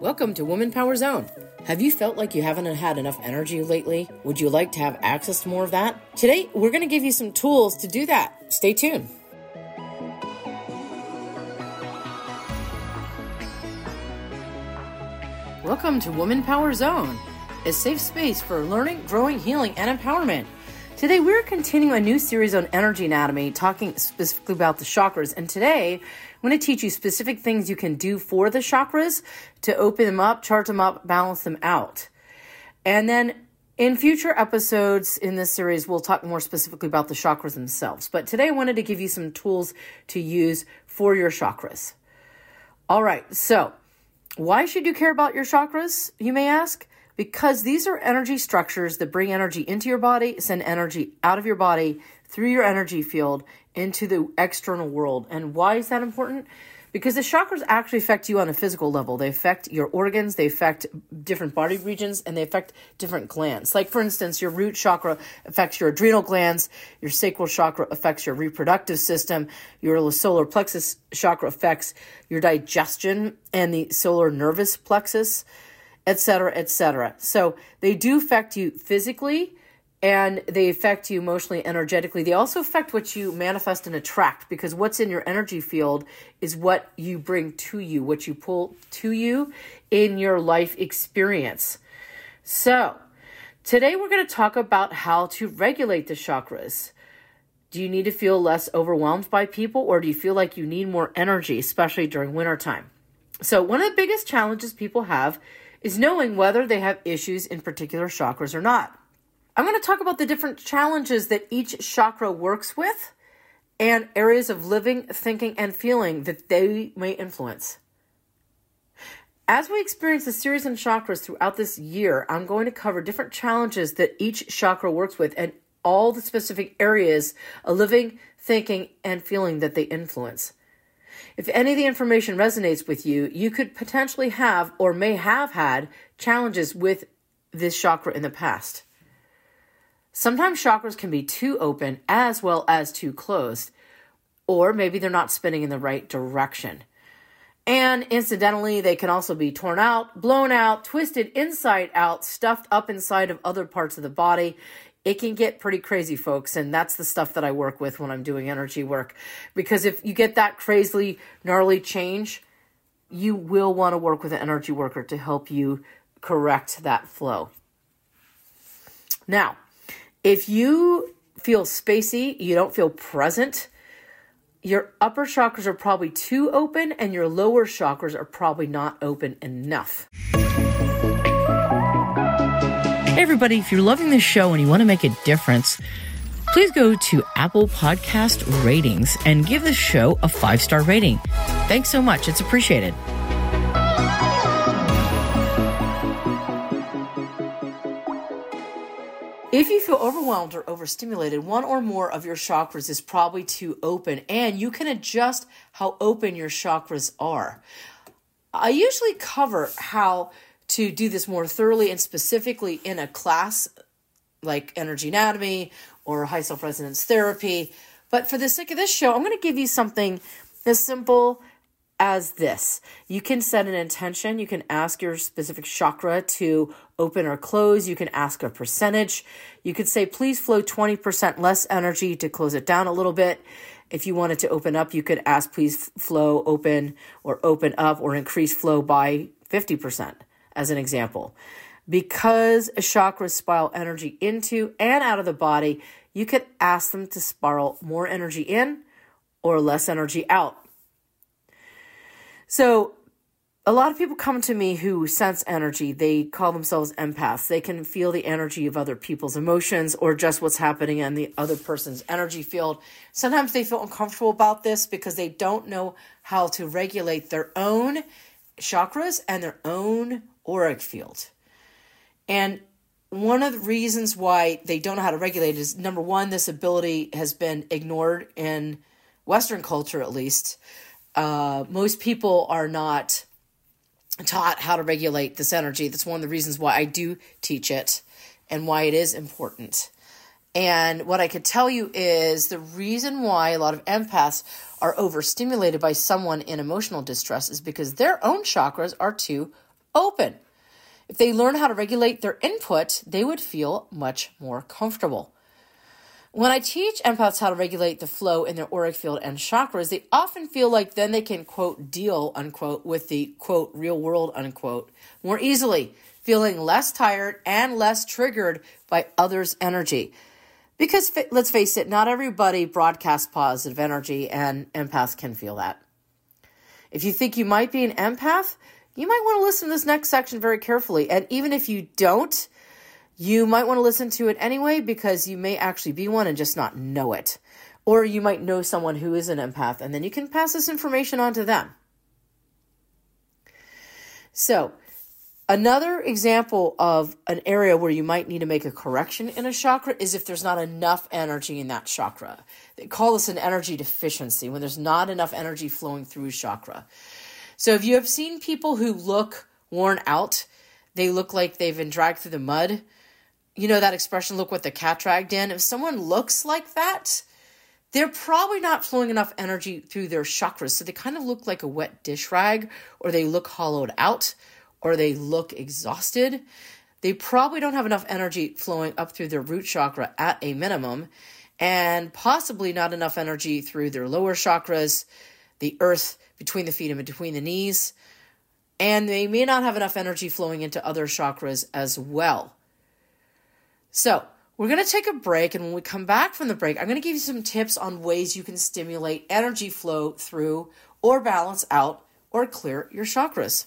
Welcome to Woman Power Zone. Have you felt like you haven't had enough energy lately? Would you like to have access to more of that? Today, we're going to give you some tools to do that. Stay tuned. Welcome to Woman Power Zone, a safe space for learning, growing, healing, and empowerment. Today, we're continuing a new series on energy anatomy, talking specifically about the chakras. And today, I'm going to teach you specific things you can do for the chakras to open them up, chart them up, balance them out. And then in future episodes in this series, we'll talk more specifically about the chakras themselves. But today, I wanted to give you some tools to use for your chakras. All right, so why should you care about your chakras, you may ask? Because these are energy structures that bring energy into your body, send energy out of your body through your energy field into the external world. And why is that important? Because the chakras actually affect you on a physical level. They affect your organs, they affect different body regions, and they affect different glands. Like, for instance, your root chakra affects your adrenal glands, your sacral chakra affects your reproductive system, your solar plexus chakra affects your digestion and the solar nervous plexus, etc., etc. So, they do affect you physically and they affect you emotionally, energetically. They also affect what you manifest and attract because what's in your energy field is what you bring to you, what you pull to you in your life experience. So, today we're going to talk about how to regulate the chakras. Do you need to feel less overwhelmed by people or do you feel like you need more energy, especially during wintertime? So, one of the biggest challenges people have is knowing whether they have issues in particular chakras or not. I'm going to talk about the different challenges that each chakra works with and areas of living, thinking, and feeling that they may influence. As we experience the series of chakras throughout this year, I'm going to cover different challenges that each chakra works with and all the specific areas of living, thinking, and feeling that they influence. If any of the information resonates with you, you could potentially have or may have had challenges with this chakra in the past. Sometimes chakras can be too open as well as too closed, or maybe they're not spinning in the right direction. And incidentally, they can also be torn out, blown out, twisted inside out, stuffed up inside of other parts of the body. It can get pretty crazy, folks, and that's the stuff that I work with when I'm doing energy work. Because if you get that crazily gnarly change, you will want to work with an energy worker to help you correct that flow. Now, if you feel spacey, you don't feel present, your upper chakras are probably too open and your lower chakras are probably not open enough. Everybody, if you're loving this show and you want to make a difference, please go to Apple Podcast Ratings and give this show a five star rating. Thanks so much, it's appreciated. If you feel overwhelmed or overstimulated, one or more of your chakras is probably too open, and you can adjust how open your chakras are. I usually cover how to do this more thoroughly and specifically in a class like energy anatomy or high self resonance therapy. But for the sake of this show, I'm going to give you something as simple as this. You can set an intention. You can ask your specific chakra to open or close. You can ask a percentage. You could say, please flow 20% less energy to close it down a little bit. If you wanted to open up, you could ask, please flow open or open up or increase flow by 50%, as an example. Because chakras spiral energy into and out of the body, you could ask them to spiral more energy in or less energy out so, a lot of people come to me who sense energy. They call themselves empaths. They can feel the energy of other people's emotions or just what's happening in the other person's energy field. Sometimes they feel uncomfortable about this because they don't know how to regulate their own chakras and their own auric field. And one of the reasons why they don't know how to regulate is number one, this ability has been ignored in Western culture, at least. Uh, most people are not taught how to regulate this energy. That's one of the reasons why I do teach it and why it is important. And what I could tell you is the reason why a lot of empaths are overstimulated by someone in emotional distress is because their own chakras are too open. If they learn how to regulate their input, they would feel much more comfortable. When I teach empaths how to regulate the flow in their auric field and chakras, they often feel like then they can, quote, deal, unquote, with the, quote, real world, unquote, more easily, feeling less tired and less triggered by others' energy. Because let's face it, not everybody broadcasts positive energy, and empaths can feel that. If you think you might be an empath, you might want to listen to this next section very carefully. And even if you don't, you might want to listen to it anyway because you may actually be one and just not know it. Or you might know someone who is an empath, and then you can pass this information on to them. So, another example of an area where you might need to make a correction in a chakra is if there's not enough energy in that chakra. They call this an energy deficiency when there's not enough energy flowing through a chakra. So if you have seen people who look worn out, they look like they've been dragged through the mud. You know that expression, look what the cat dragged in? If someone looks like that, they're probably not flowing enough energy through their chakras. So they kind of look like a wet dish rag, or they look hollowed out, or they look exhausted. They probably don't have enough energy flowing up through their root chakra at a minimum, and possibly not enough energy through their lower chakras, the earth between the feet and between the knees. And they may not have enough energy flowing into other chakras as well. So, we're going to take a break. And when we come back from the break, I'm going to give you some tips on ways you can stimulate energy flow through or balance out or clear your chakras.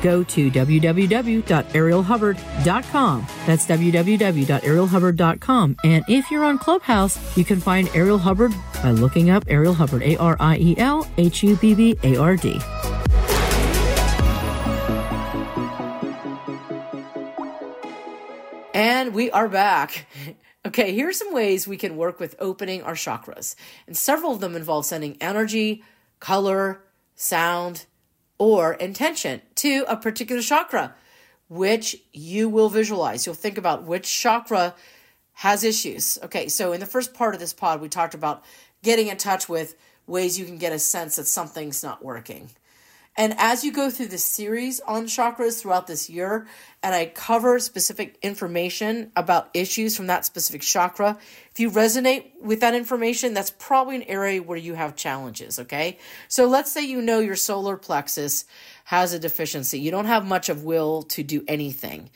go to www.arielhubbard.com. That's www.arielhubbard.com. And if you're on Clubhouse, you can find Ariel Hubbard by looking up Ariel Hubbard, A R I E L H U B B A R D. And we are back. Okay, here are some ways we can work with opening our chakras. And several of them involve sending energy, color, sound, or intention to a particular chakra, which you will visualize. You'll think about which chakra has issues. Okay, so in the first part of this pod, we talked about getting in touch with ways you can get a sense that something's not working. And as you go through the series on chakras throughout this year, and I cover specific information about issues from that specific chakra, if you resonate with that information, that's probably an area where you have challenges, okay? So let's say you know your solar plexus has a deficiency. You don't have much of will to do anything.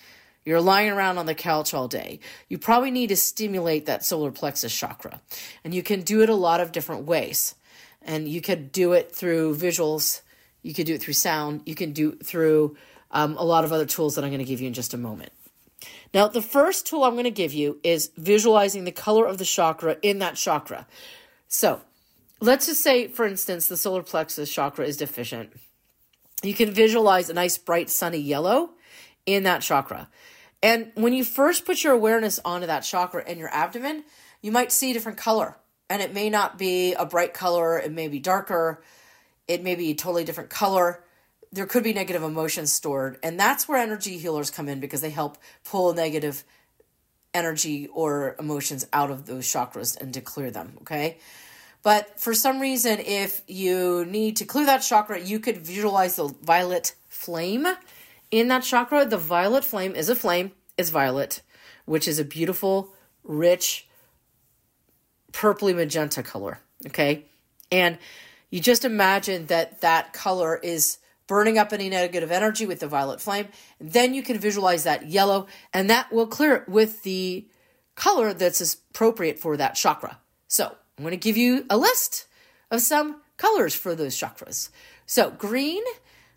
You're lying around on the couch all day. You probably need to stimulate that solar plexus chakra. And you can do it a lot of different ways. And you could do it through visuals you can do it through sound. You can do it through um, a lot of other tools that I'm going to give you in just a moment. Now, the first tool I'm going to give you is visualizing the color of the chakra in that chakra. So, let's just say, for instance, the solar plexus chakra is deficient. You can visualize a nice, bright, sunny yellow in that chakra. And when you first put your awareness onto that chakra in your abdomen, you might see a different color. And it may not be a bright color, it may be darker it may be a totally different color. There could be negative emotions stored. And that's where energy healers come in because they help pull negative energy or emotions out of those chakras and to clear them. Okay. But for some reason, if you need to clear that chakra, you could visualize the violet flame in that chakra. The violet flame is a flame, it's violet, which is a beautiful, rich, purpley magenta color. Okay. And you just imagine that that color is burning up any negative energy with the violet flame. Then you can visualize that yellow, and that will clear it with the color that's appropriate for that chakra. So I'm going to give you a list of some colors for those chakras. So green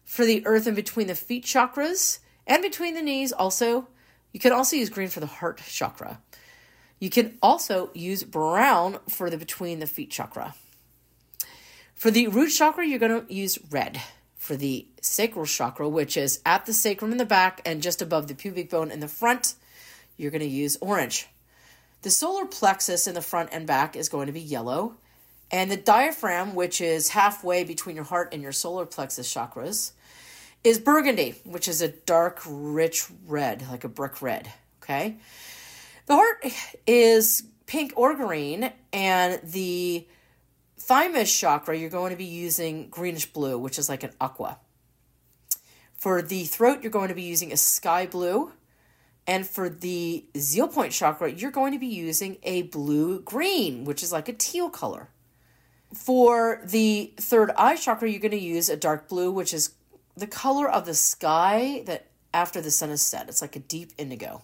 for the earth in between the feet chakras and between the knees. Also, you can also use green for the heart chakra. You can also use brown for the between the feet chakra. For the root chakra, you're going to use red. For the sacral chakra, which is at the sacrum in the back and just above the pubic bone in the front, you're going to use orange. The solar plexus in the front and back is going to be yellow. And the diaphragm, which is halfway between your heart and your solar plexus chakras, is burgundy, which is a dark, rich red, like a brick red. Okay. The heart is pink or green, and the thymus chakra, you're going to be using greenish blue, which is like an aqua. For the throat, you're going to be using a sky blue. And for the zeal point chakra, you're going to be using a blue green, which is like a teal color. For the third eye chakra, you're going to use a dark blue, which is the color of the sky that after the sun is set. It's like a deep indigo.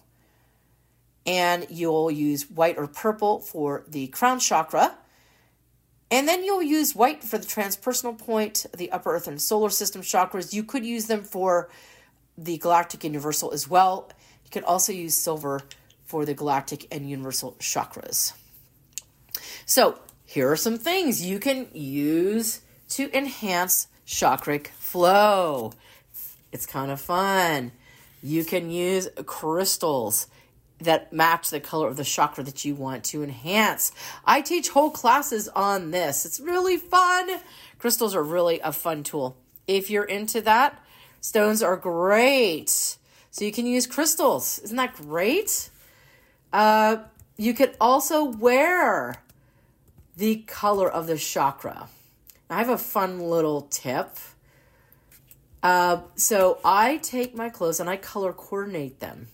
And you'll use white or purple for the crown chakra. And then you'll use white for the transpersonal point, the upper earth and solar system chakras. You could use them for the galactic universal as well. You could also use silver for the galactic and universal chakras. So, here are some things you can use to enhance chakric flow. It's kind of fun. You can use crystals that match the color of the chakra that you want to enhance. I teach whole classes on this. It's really fun. Crystals are really a fun tool. If you're into that, stones are great. So you can use crystals. Isn't that great? Uh, you could also wear the color of the chakra. I have a fun little tip. Uh, so I take my clothes and I color coordinate them.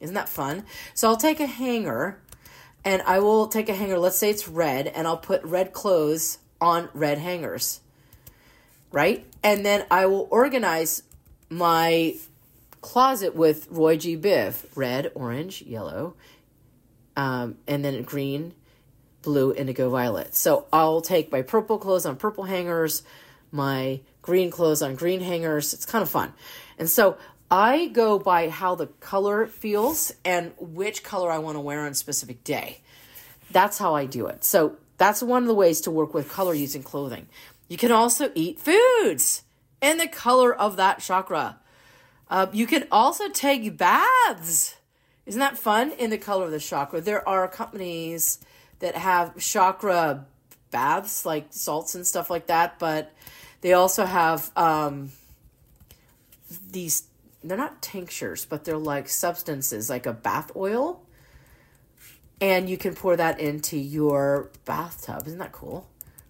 Isn't that fun? So I'll take a hanger and I will take a hanger, let's say it's red, and I'll put red clothes on red hangers. Right? And then I will organize my closet with Roy G. Biv red, orange, yellow, um, and then green, blue, indigo, violet. So I'll take my purple clothes on purple hangers, my green clothes on green hangers. It's kind of fun. And so I go by how the color feels and which color I want to wear on a specific day. That's how I do it. So that's one of the ways to work with color using clothing. You can also eat foods in the color of that chakra. Uh, you can also take baths. Isn't that fun? In the color of the chakra. There are companies that have chakra baths, like salts and stuff like that, but they also have um, these they're not tinctures, but they're like substances, like a bath oil. And you can pour that into your bathtub. Isn't that cool?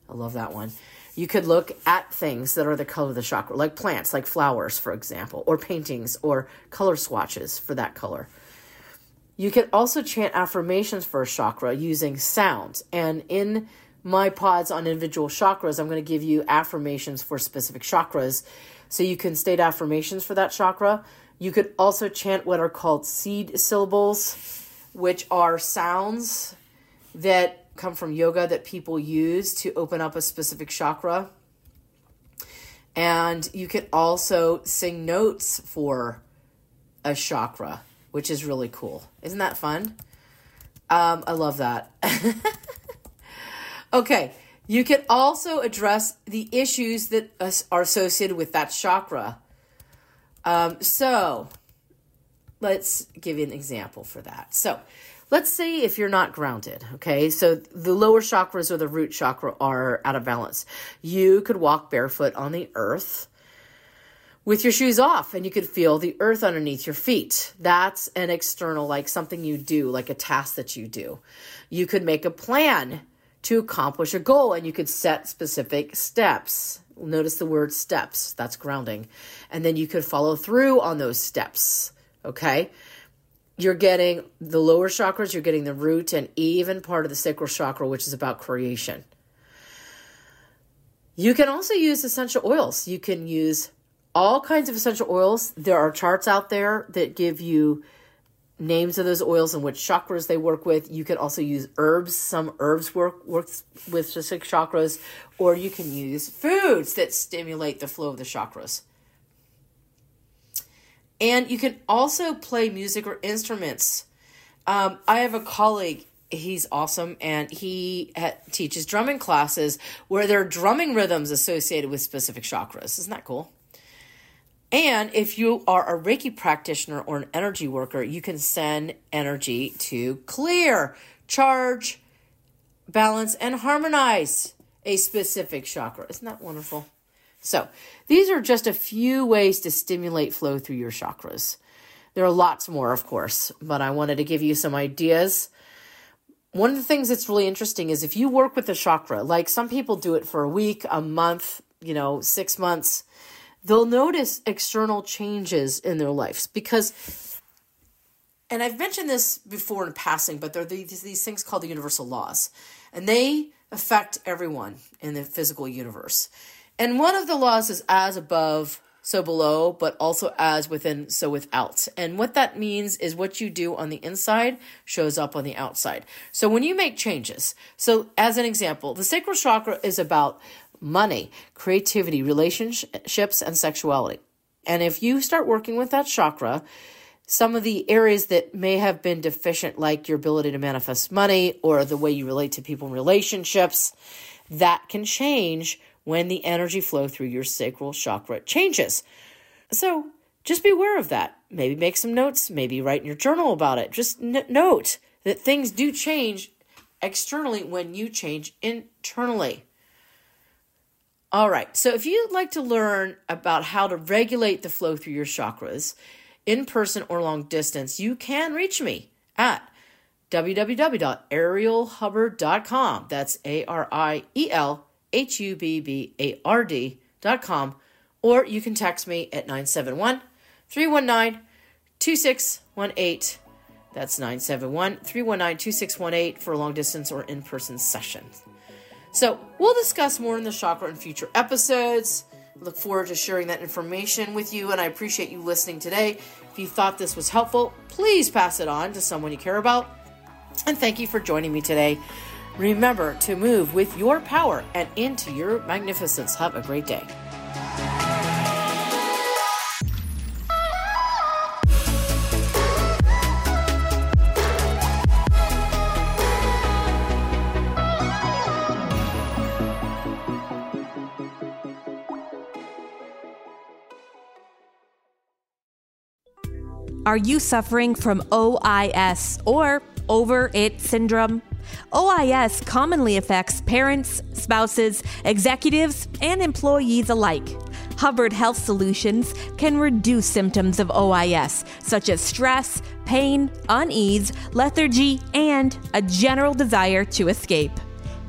I love that one. You could look at things that are the color of the chakra, like plants, like flowers, for example, or paintings, or color swatches for that color. You can also chant affirmations for a chakra using sounds. And in my pods on individual chakras, I'm going to give you affirmations for specific chakras so you can state affirmations for that chakra. You could also chant what are called seed syllables, which are sounds that come from yoga that people use to open up a specific chakra. And you could also sing notes for a chakra, which is really cool. Isn't that fun? Um, I love that. okay, you can also address the issues that are associated with that chakra. Um, so, let's give you an example for that. So, let's say if you're not grounded, okay? So, the lower chakras or the root chakra are out of balance. You could walk barefoot on the earth with your shoes off and you could feel the earth underneath your feet. That's an external, like something you do, like a task that you do. You could make a plan to accomplish a goal and you could set specific steps. Notice the word steps, that's grounding. And then you could follow through on those steps, okay? You're getting the lower chakras, you're getting the root, and even part of the sacral chakra, which is about creation. You can also use essential oils. You can use all kinds of essential oils. There are charts out there that give you names of those oils and which chakras they work with. You can also use herbs. Some herbs work works with specific chakras, or you can use foods that stimulate the flow of the chakras. And you can also play music or instruments. Um, I have a colleague, he's awesome, and he ha- teaches drumming classes where there are drumming rhythms associated with specific chakras. Isn't that cool? And if you are a Reiki practitioner or an energy worker, you can send energy to clear, charge, balance, and harmonize a specific chakra. Isn't that wonderful? So, these are just a few ways to stimulate flow through your chakras. There are lots more, of course, but I wanted to give you some ideas. One of the things that's really interesting is if you work with a chakra, like some people do it for a week, a month, you know, six months, they'll notice external changes in their lives because and I've mentioned this before in passing, but there are these, these things called the universal laws, and they affect everyone in the physical universe. And one of the laws is as above, so below, but also as within, so without. And what that means is what you do on the inside shows up on the outside. So when you make changes, so as an example, the sacral chakra is about money, creativity, relationships, and sexuality. And if you start working with that chakra, some of the areas that may have been deficient, like your ability to manifest money or the way you relate to people in relationships, that can change when the energy flow through your sacral chakra changes. So just be aware of that. Maybe make some notes, maybe write in your journal about it. Just n- note that things do change externally when you change internally. All right, so if you'd like to learn about how to regulate the flow through your chakras in person or long distance, you can reach me at www.arielhubbard.com. That's A R I E L H U B B A R D dot com, or you can text me at 971 319 2618. That's 971 319 2618 for long distance or in person sessions. So we'll discuss more in the chakra in future episodes. Look forward to sharing that information with you, and I appreciate you listening today. If you thought this was helpful, please pass it on to someone you care about. And thank you for joining me today. Remember to move with your power and into your magnificence. Have a great day. Are you suffering from OIS or over it syndrome? OIS commonly affects parents, spouses, executives, and employees alike. Hubbard Health Solutions can reduce symptoms of OIS, such as stress, pain, unease, lethargy, and a general desire to escape.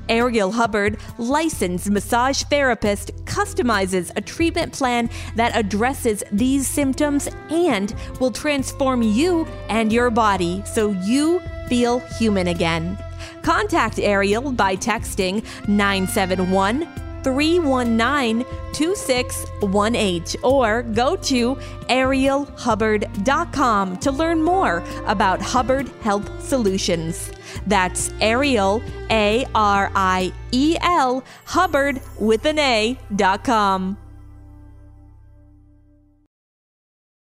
Ariel Hubbard, licensed massage therapist, customizes a treatment plan that addresses these symptoms and will transform you and your body so you feel human again. Contact Ariel by texting 971 319 2618 or go to arielhubbard.com to learn more about Hubbard Health Solutions. That's Ariel, A R I E L, Hubbard with an A.com.